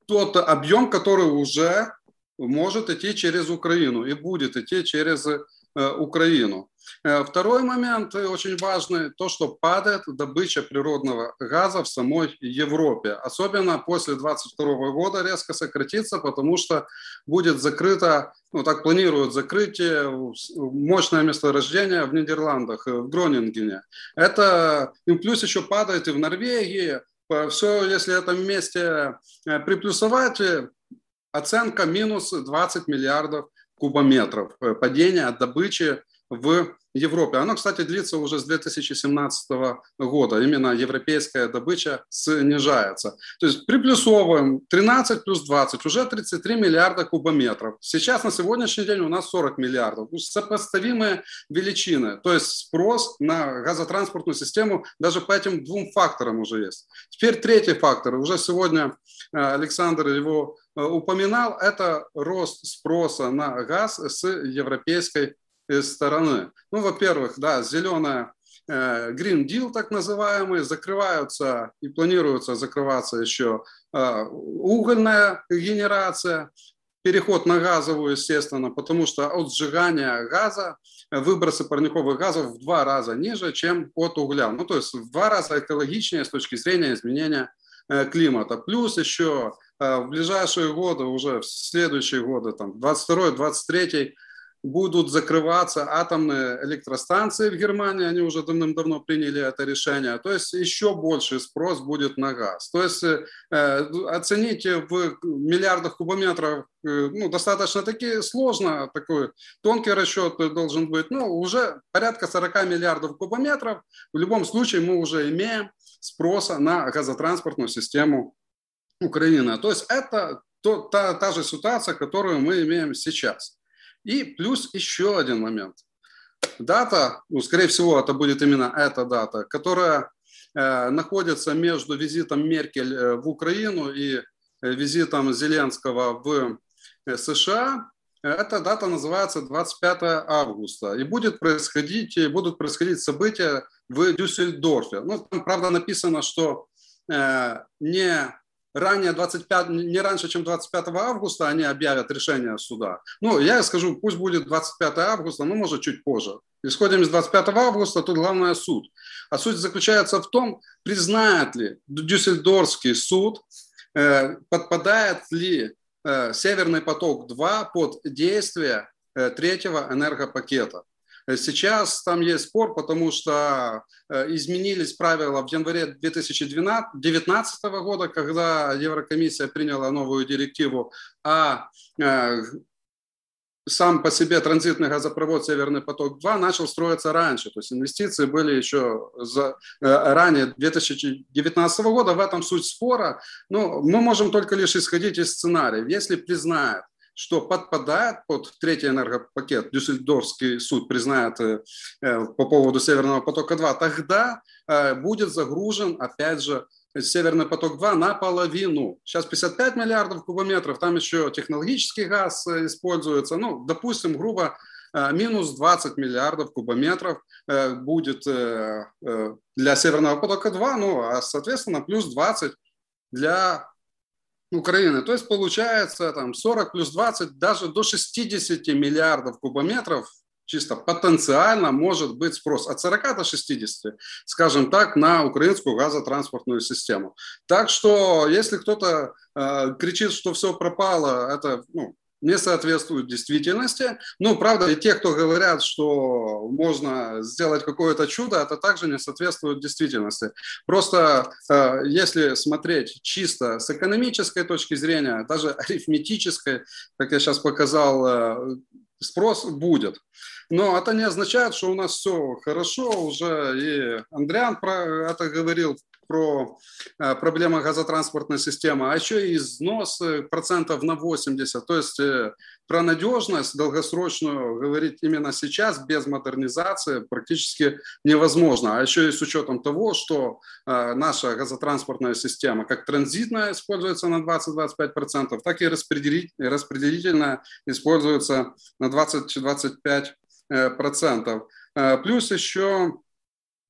тот объем, который уже может идти через Украину и будет идти через Украину. Второй момент очень важный, то, что падает добыча природного газа в самой Европе. Особенно после 2022 года резко сократится, потому что будет закрыто, ну так планируют закрытие мощное месторождение в Нидерландах, в Гронингене. Это, и плюс еще падает и в Норвегии, все, если это вместе э, приплюсовать, э, оценка минус 20 миллиардов кубометров э, падения от добычи в Европе. Оно, кстати, длится уже с 2017 года. Именно европейская добыча снижается. То есть приплюсовываем 13 плюс 20, уже 33 миллиарда кубометров. Сейчас на сегодняшний день у нас 40 миллиардов. Сопоставимые величины. То есть спрос на газотранспортную систему даже по этим двум факторам уже есть. Теперь третий фактор. Уже сегодня э, Александр его упоминал. Это рост спроса на газ с европейской стороны. Ну, во-первых, да, зеленая э, Green Deal, так называемый, закрываются и планируется закрываться еще э, угольная генерация, переход на газовую, естественно, потому что от сжигания газа выбросы парниковых газов в два раза ниже, чем от угля. Ну, то есть в два раза экологичнее с точки зрения изменения э, климата. Плюс еще в ближайшие годы, уже в следующие годы, там, 22-23 будут закрываться атомные электростанции в Германии, они уже давным-давно приняли это решение, то есть еще больше спрос будет на газ. То есть э, оцените в миллиардах кубометров, э, ну, достаточно таки сложно, такой тонкий расчет должен быть, ну, уже порядка 40 миллиардов кубометров, в любом случае мы уже имеем спроса на газотранспортную систему Украины. То есть это то, та, та же ситуация, которую мы имеем сейчас. И плюс еще один момент. Дата, ну, скорее всего, это будет именно эта дата, которая э, находится между визитом Меркель э, в Украину и э, визитом Зеленского в э, США. Эта дата называется 25 августа. И будет происходить, будут происходить события в Дюссельдорфе. Ну, там, правда, написано, что э, не ранее 25, не раньше, чем 25 августа они объявят решение суда. Ну, я скажу, пусть будет 25 августа, но может чуть позже. Исходим из 25 августа, тут главное суд. А суть заключается в том, признает ли Дюссельдорфский суд, э, подпадает ли э, Северный поток-2 под действие э, третьего энергопакета. Сейчас там есть спор, потому что э, изменились правила в январе 2019 года, когда Еврокомиссия приняла новую директиву э, сам по себе транзитный газопровод «Северный поток-2» начал строиться раньше. То есть инвестиции были еще за, э, ранее 2019 года. В этом суть спора. Но мы можем только лишь исходить из сценариев. Если признают что подпадает под третий энергопакет, Дюссельдорфский суд признает э, э по поводу Северного потока-2, тогда э, будет загружен, опять же, Северный поток-2 наполовину. Сейчас 55 миллиардов кубометров, там еще технологический газ используется. Ну, допустим, грубо, минус 20 миллиардов кубометров будет для Северного потока-2, ну, а, соответственно, плюс 20 для Украины. То есть получается там 40 плюс 20, даже до 60 миллиардов кубометров чисто потенциально может быть спрос от 40 до 60, скажем так, на украинскую газотранспортную систему. Так что, если кто-то э, кричит, что все пропало, это ну, не соответствуют действительности. Ну, правда, и те, кто говорят, что можно сделать какое-то чудо, это также не соответствует действительности. Просто э, если смотреть чисто с экономической точки зрения, даже арифметической, как я сейчас показал, э, спрос будет. Но это не означает, что у нас все хорошо уже. И Андриан про это говорил про э, проблемы газотранспортной системы, а еще и износ процентов на 80. То есть э, про надежность долгосрочную говорить именно сейчас без модернизации практически невозможно. А еще и с учетом того, что э, наша газотранспортная система как транзитная используется на 20-25%, так и распределительная используется на 20-25%. Плюс еще Э,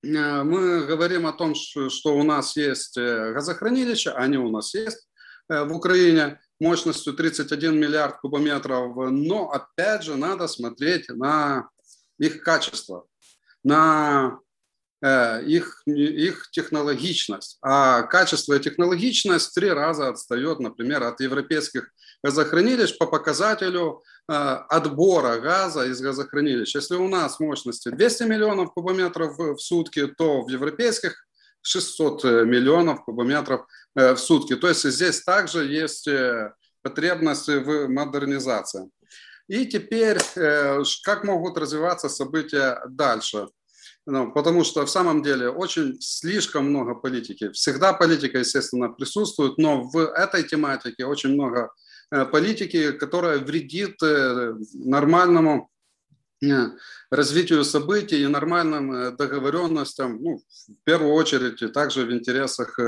мы говорим о том, что у нас есть э, газохранилища, они у нас есть э, в Украине мощностью 31 миллиард кубометров, но опять же надо смотреть на их качество, на э, их, их технологичность. А качество и технологичность в три раза отстает, например, от европейских газохранилищ по показателю э, отбора газа из газохранилищ. Если у нас мощности 200 миллионов кубометров в сутки, то в европейских 600 миллионов кубометров в сутки. То есть здесь также есть потребности в модернизации. И теперь, э, как могут развиваться события дальше? Ну, потому что в самом деле очень слишком много политики. Всегда политика, естественно, присутствует, но в этой тематике очень много э, политики, которая вредит э, нормальному развитию событий и нормальным договоренностям, ну, в первую очередь, и также в интересах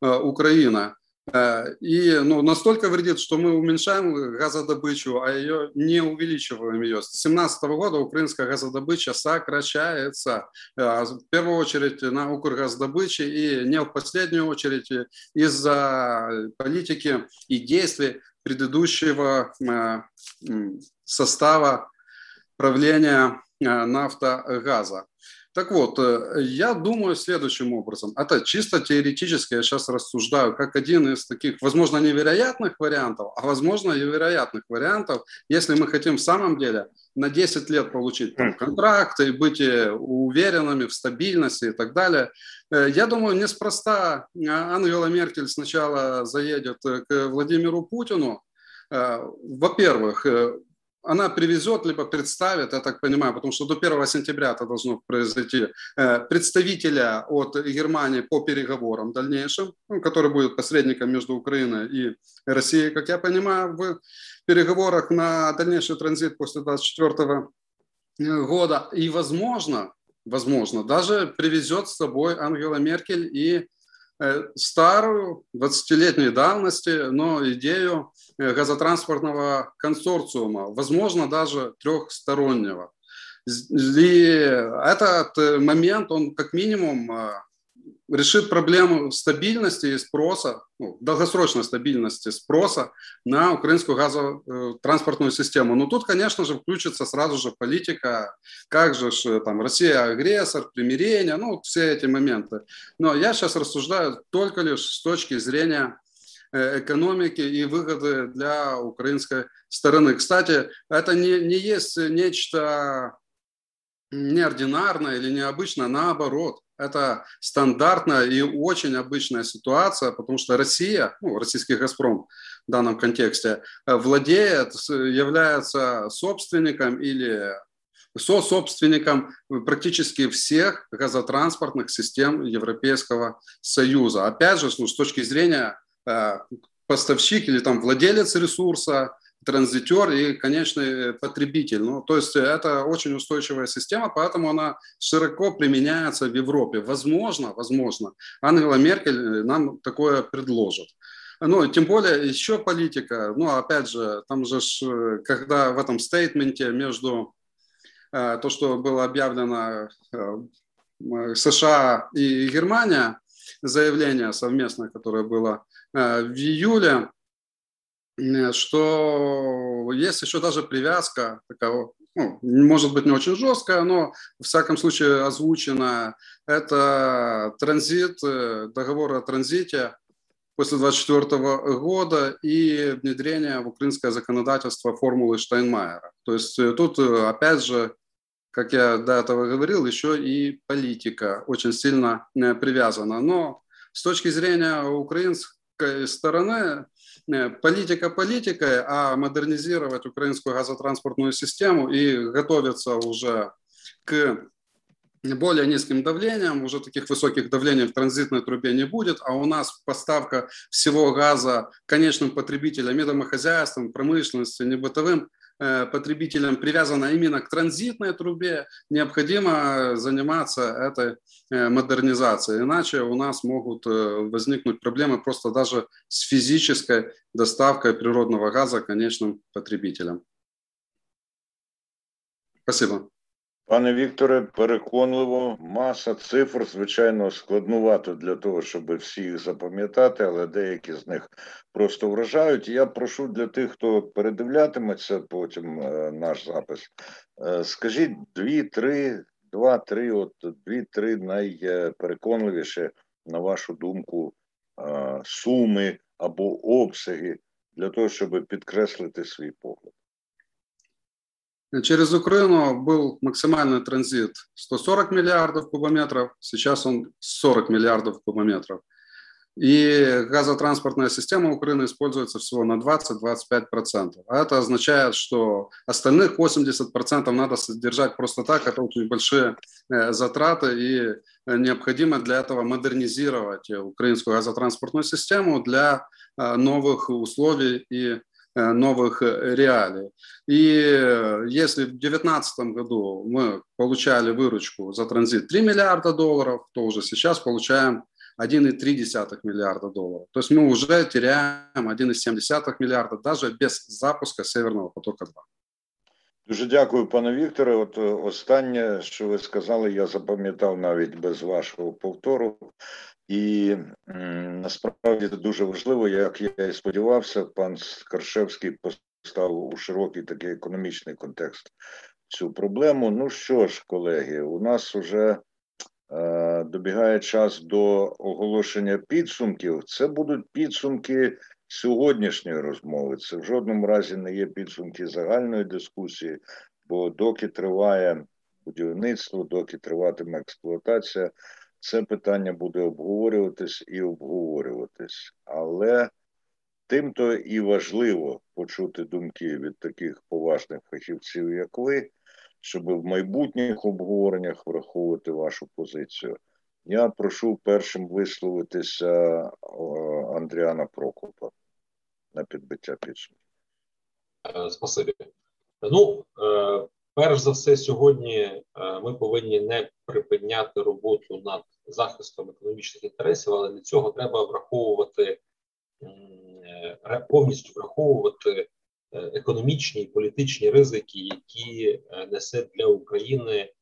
Украины. Э, и ну, настолько вредит, что мы уменьшаем газодобычу, а ее не увеличиваем ее. С 2017 года украинская газодобыча сокращается. Э, в первую очередь на Укргаздобыче и не в последнюю очередь из-за политики и действий предыдущего э, состава правления нафтогаза. Так вот, э, я думаю следующим образом. Это чисто теоретически я сейчас рассуждаю, как один из таких, возможно, невероятных вариантов, а возможно, и вероятных вариантов, если мы хотим в самом деле на 10 лет получить там, контракт и быть э, уверенными в стабильности и так далее. Э, я думаю, неспроста Ангела Меркель сначала заедет к Владимиру Путину. Во-первых, она привезет, либо представит, я так понимаю, потому что до 1 сентября это должно произойти, э, представителя от Германии по переговорам дальнейшим, ну, который будет посредником между Украиной и Россией, как я понимаю, в переговорах на дальнейший транзит после 24 года. И, возможно, возможно, даже привезет с собой Ангела Меркель и Э, старую, 20-летней давности, но идею э, газотранспортного консорциума, возможно, даже трехстороннего. И этот э, момент, он как минимум решит проблему стабильности и спроса, ну, долгосрочной стабильности спроса на украинскую газотранспортную систему. Но тут, конечно же, включится сразу же политика, как же там Россия агрессор, примирение, ну, все эти моменты. Но я сейчас рассуждаю только лишь с точки зрения э, экономики и выгоды для украинской стороны. Кстати, это не, не есть нечто неординарное или необычное, наоборот это стандартная и очень обычная ситуация, потому что Россия, ну, российский «Газпром» в данном контексте, э, владеет, является собственником или со-собственником практически всех газотранспортных систем Европейского Союза. Опять же, ну, с точки зрения э, поставщик или там владелец ресурса, транзитер и конечный потребитель. Ну, то есть это очень устойчивая система, поэтому она широко применяется в Европе. Возможно, возможно, Ангела Меркель нам такое предложит. Ну, тем более еще политика, ну, опять же, там же, когда в этом стейтменте между э, то, что было объявлено э, США и Германия, заявление совместное, которое было э, в июле, Э, что есть еще даже привязка такого, ну, может быть, не очень жесткая, но в всяком случае озвучена. Это транзит, э, договор о транзите после 2024 года и внедрение в украинское законодательство формулы Штайнмайера. То есть э, тут, опять же, как я до этого говорил, еще и политика очень сильно привязана. Но с точки зрения украинской стороны, Э, политика политикой, а модернизировать украинскую газотранспортную систему и готовиться уже к более низким давлением, уже таких высоких давлений в транзитной трубе не будет, а у нас поставка всего газа конечным потребителям и домохозяйствам, промышленности, не бытовым Э, потребителям привязана именно к транзитной трубе, необходимо заниматься этой э, модернизацией. Иначе у нас могут э, возникнуть проблемы просто даже с физической доставкой природного газа конечным потребителям. Спасибо. Пане Вікторе, переконливо, маса цифр, звичайно, складнувато для того, щоб всі їх запам'ятати, але деякі з них просто вражають. Я прошу для тих, хто передивлятиметься потім е, наш запис. Е, скажіть дві-три, два-три, от дві-три найпереконливіші, на вашу думку, е, суми або обсяги для того, щоб підкреслити свій погляд. Через Украину был максимальный транзит 140 миллиардов кубометров, сейчас он 40 миллиардов кубометров. И газотранспортная система Украины используется всего на 20-25%. А это означает, что остальных 80% надо содержать просто так. Это очень большие э, затраты и необходимо для этого модернизировать украинскую газотранспортную систему для э, новых условий и новых э, реалий. И э, если в 2019 году мы получали выручку за транзит 3 миллиарда долларов, то уже сейчас получаем 1,3 миллиарда долларов. То есть мы уже теряем 1,7 миллиарда даже без запуска Северного потока 2. Дуже дякую, пане Вікторе. От останнє, що ви сказали, я запам'ятав навіть без вашого повтору. І насправді це дуже важливо, як я і сподівався, пан Каршевський поставив у широкий такий економічний контекст цю проблему. Ну що ж, колеги, у нас вже е, добігає час до оголошення підсумків. Це будуть підсумки сьогоднішньої розмови. Це в жодному разі не є підсумки загальної дискусії, бо доки триває будівництво, доки триватиме експлуатація це питання буде обговорюватись і обговорюватись, але тим то і важливо почути думки від таких поважних фахівців, як ви, щоб в майбутніх обговореннях враховувати вашу позицію. Я прошу першим висловитися Андріана Прокопа на підбиття підсумків. Е, спасибі. Ну, е, перш за все, сьогодні е, ми повинні не припиняти роботу над захистом економічних інтересів, але для цього треба враховувати е, повністю враховувати е, економічні і політичні ризики, які е, несе для України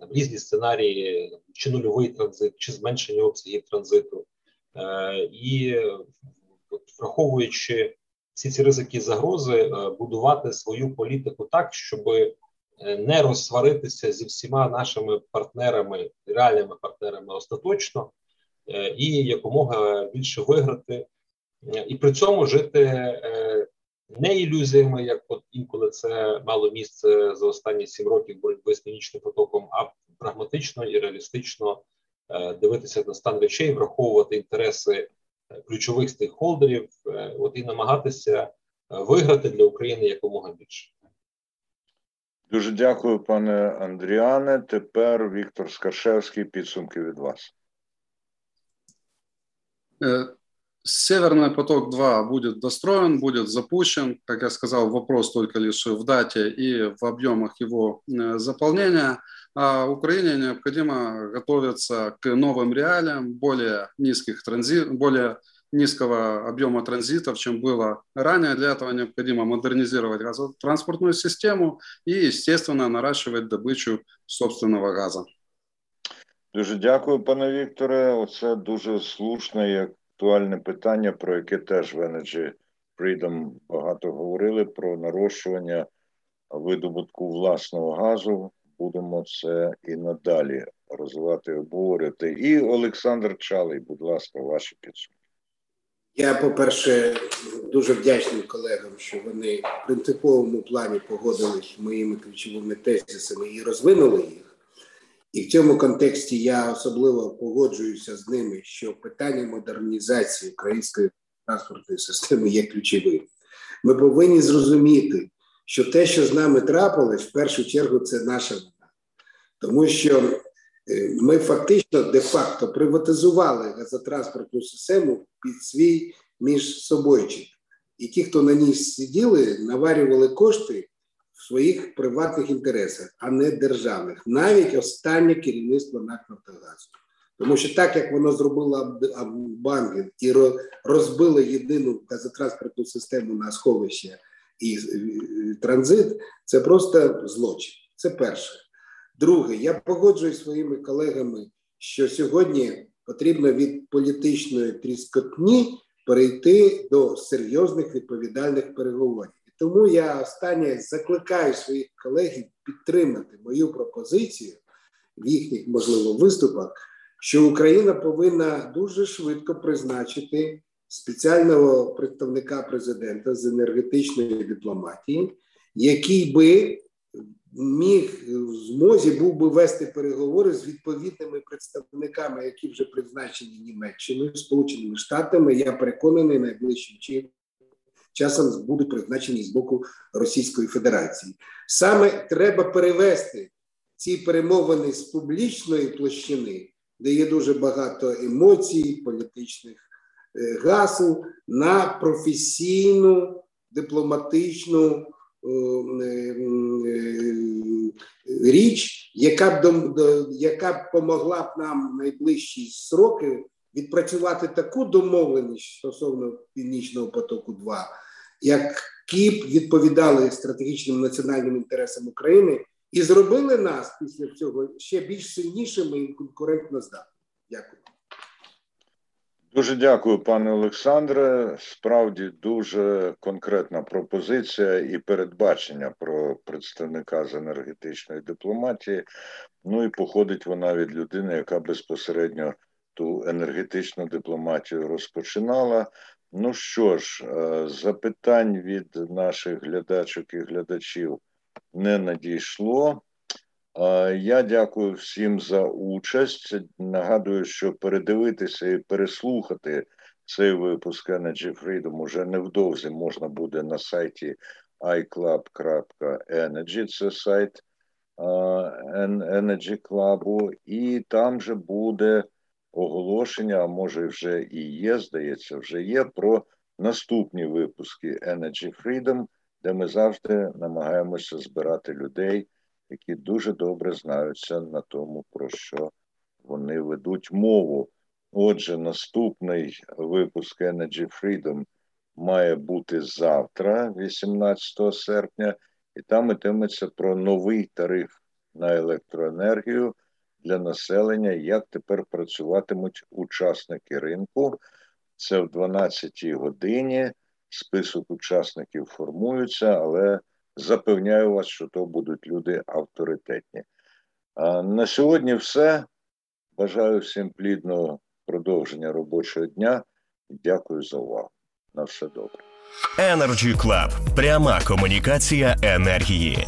там різні сценарії, чи нульовий транзит, чи зменшення обсягів транзиту, і враховуючи всі ці ризики і загрози, будувати свою політику так, щоб Е, не розсваритися зі всіма нашими партнерами, реальними партнерами остаточно е, і якомога більше виграти, е, і при цьому жити не ілюзіями, як от інколи це мало місце за останні сім років боротьби з північним потоком, а прагматично і реалістично дивитися на стан речей, враховувати інтереси ключових стейкхолдерів, от і намагатися виграти для України якомога більше. Дуже дякую, пане Андріане. Тепер Віктор Скаршевський. Підсумки від вас. Э, Северный поток-2 будет достроен, будет запущен. Как я сказал, вопрос только лишь в дате и в объемах его э, заполнения. А Украине необходимо готовиться к новым реалиям, более низких транзит, более низкого объема транзитов, чем было ранее. Для этого необходимо модернизировать газотранспортную систему и, естественно, наращивать добычу собственного газа. Дуже дякую, пане Вікторе. Оце дуже слушне і актуальне питання, про яке теж в Energy Freedom багато говорили про нарощування видобутку власного газу. Будемо це і надалі розвивати, обговорювати. І Олександр Чалий, будь ласка, ваші підсумки. Я, по-перше, дуже вдячний колегам, що вони в принциповому плані погодились моїми ключовими тезисами і розвинули їх. І в цьому контексті я особливо погоджуюся з ними, що питання модернізації української транспортної системи є ключовим. Ми повинні зрозуміти, що те, що з нами трапилось, в першу чергу, це наша вина. Тому що ми фактично де-факто приватизували газотранспортну систему під свій між собойчик. І ті, хто на ній сиділи, наварювали кошти в своїх приватних інтересах, а не державних, навіть останнє керівництво НАК «Нафтогазу». Тому що так як воно зробило банкінг і розбило єдину газотранспортну систему на сховище і транзит, це просто злочин. Це перше. Друге, я погоджуюсь своїми колегами, що сьогодні потрібно від політичної тріскотні перейти до серйозних відповідальних переговорів. І тому я останнє закликаю своїх колег підтримати мою пропозицію в їхніх можливо виступах, що Україна повинна дуже швидко призначити спеціального представника президента з енергетичної дипломатії, який би міг в змозі був би вести переговори з відповідними представниками, які вже призначені Німеччиною, Сполученими Штатами. Я переконаний, найближчим часом будуть призначені з боку Російської Федерації. Саме треба перевести ці перемовини з публічної площини, де є дуже багато емоцій, політичних е, гасел, на професійну дипломатичну. Е, е, річ, яка б яка б помогла б нам найближчі сроки відпрацювати таку домовленість стосовно північного потоку, 2 які б відповідали стратегічним національним інтересам України, і зробили нас після цього ще більш сильнішими і конкурентно здатними. Дякую. Дуже дякую, пане Олександре. Справді дуже конкретна пропозиція і передбачення про представника з енергетичної дипломатії. Ну і походить вона від людини, яка безпосередньо ту енергетичну дипломатію розпочинала. Ну що ж, е, запитань від наших глядачок і глядачів не надійшло. Я дякую всім за участь. Нагадую, що передивитися і переслухати цей випуск Energy Freedom уже невдовзі можна буде на сайті iClub.energy, це сайт Energy Club, і там же буде оголошення, а може вже і є, здається, вже є про наступні випуски Energy Freedom, де ми завжди намагаємося збирати людей які дуже добре знаються на тому, про що вони ведуть мову. Отже, наступний випуск Energy Freedom має бути завтра, 18 серпня, і там йтиметься про новий тариф на електроенергію для населення, як тепер працюватимуть учасники ринку. Це в 12 годині. Список учасників формується, але Запевняю вас, що то будуть люди авторитетні. На сьогодні все. Бажаю всім плідного продовження робочого дня. Дякую за увагу. На все добре. Energy Club. пряма комунікація енергії.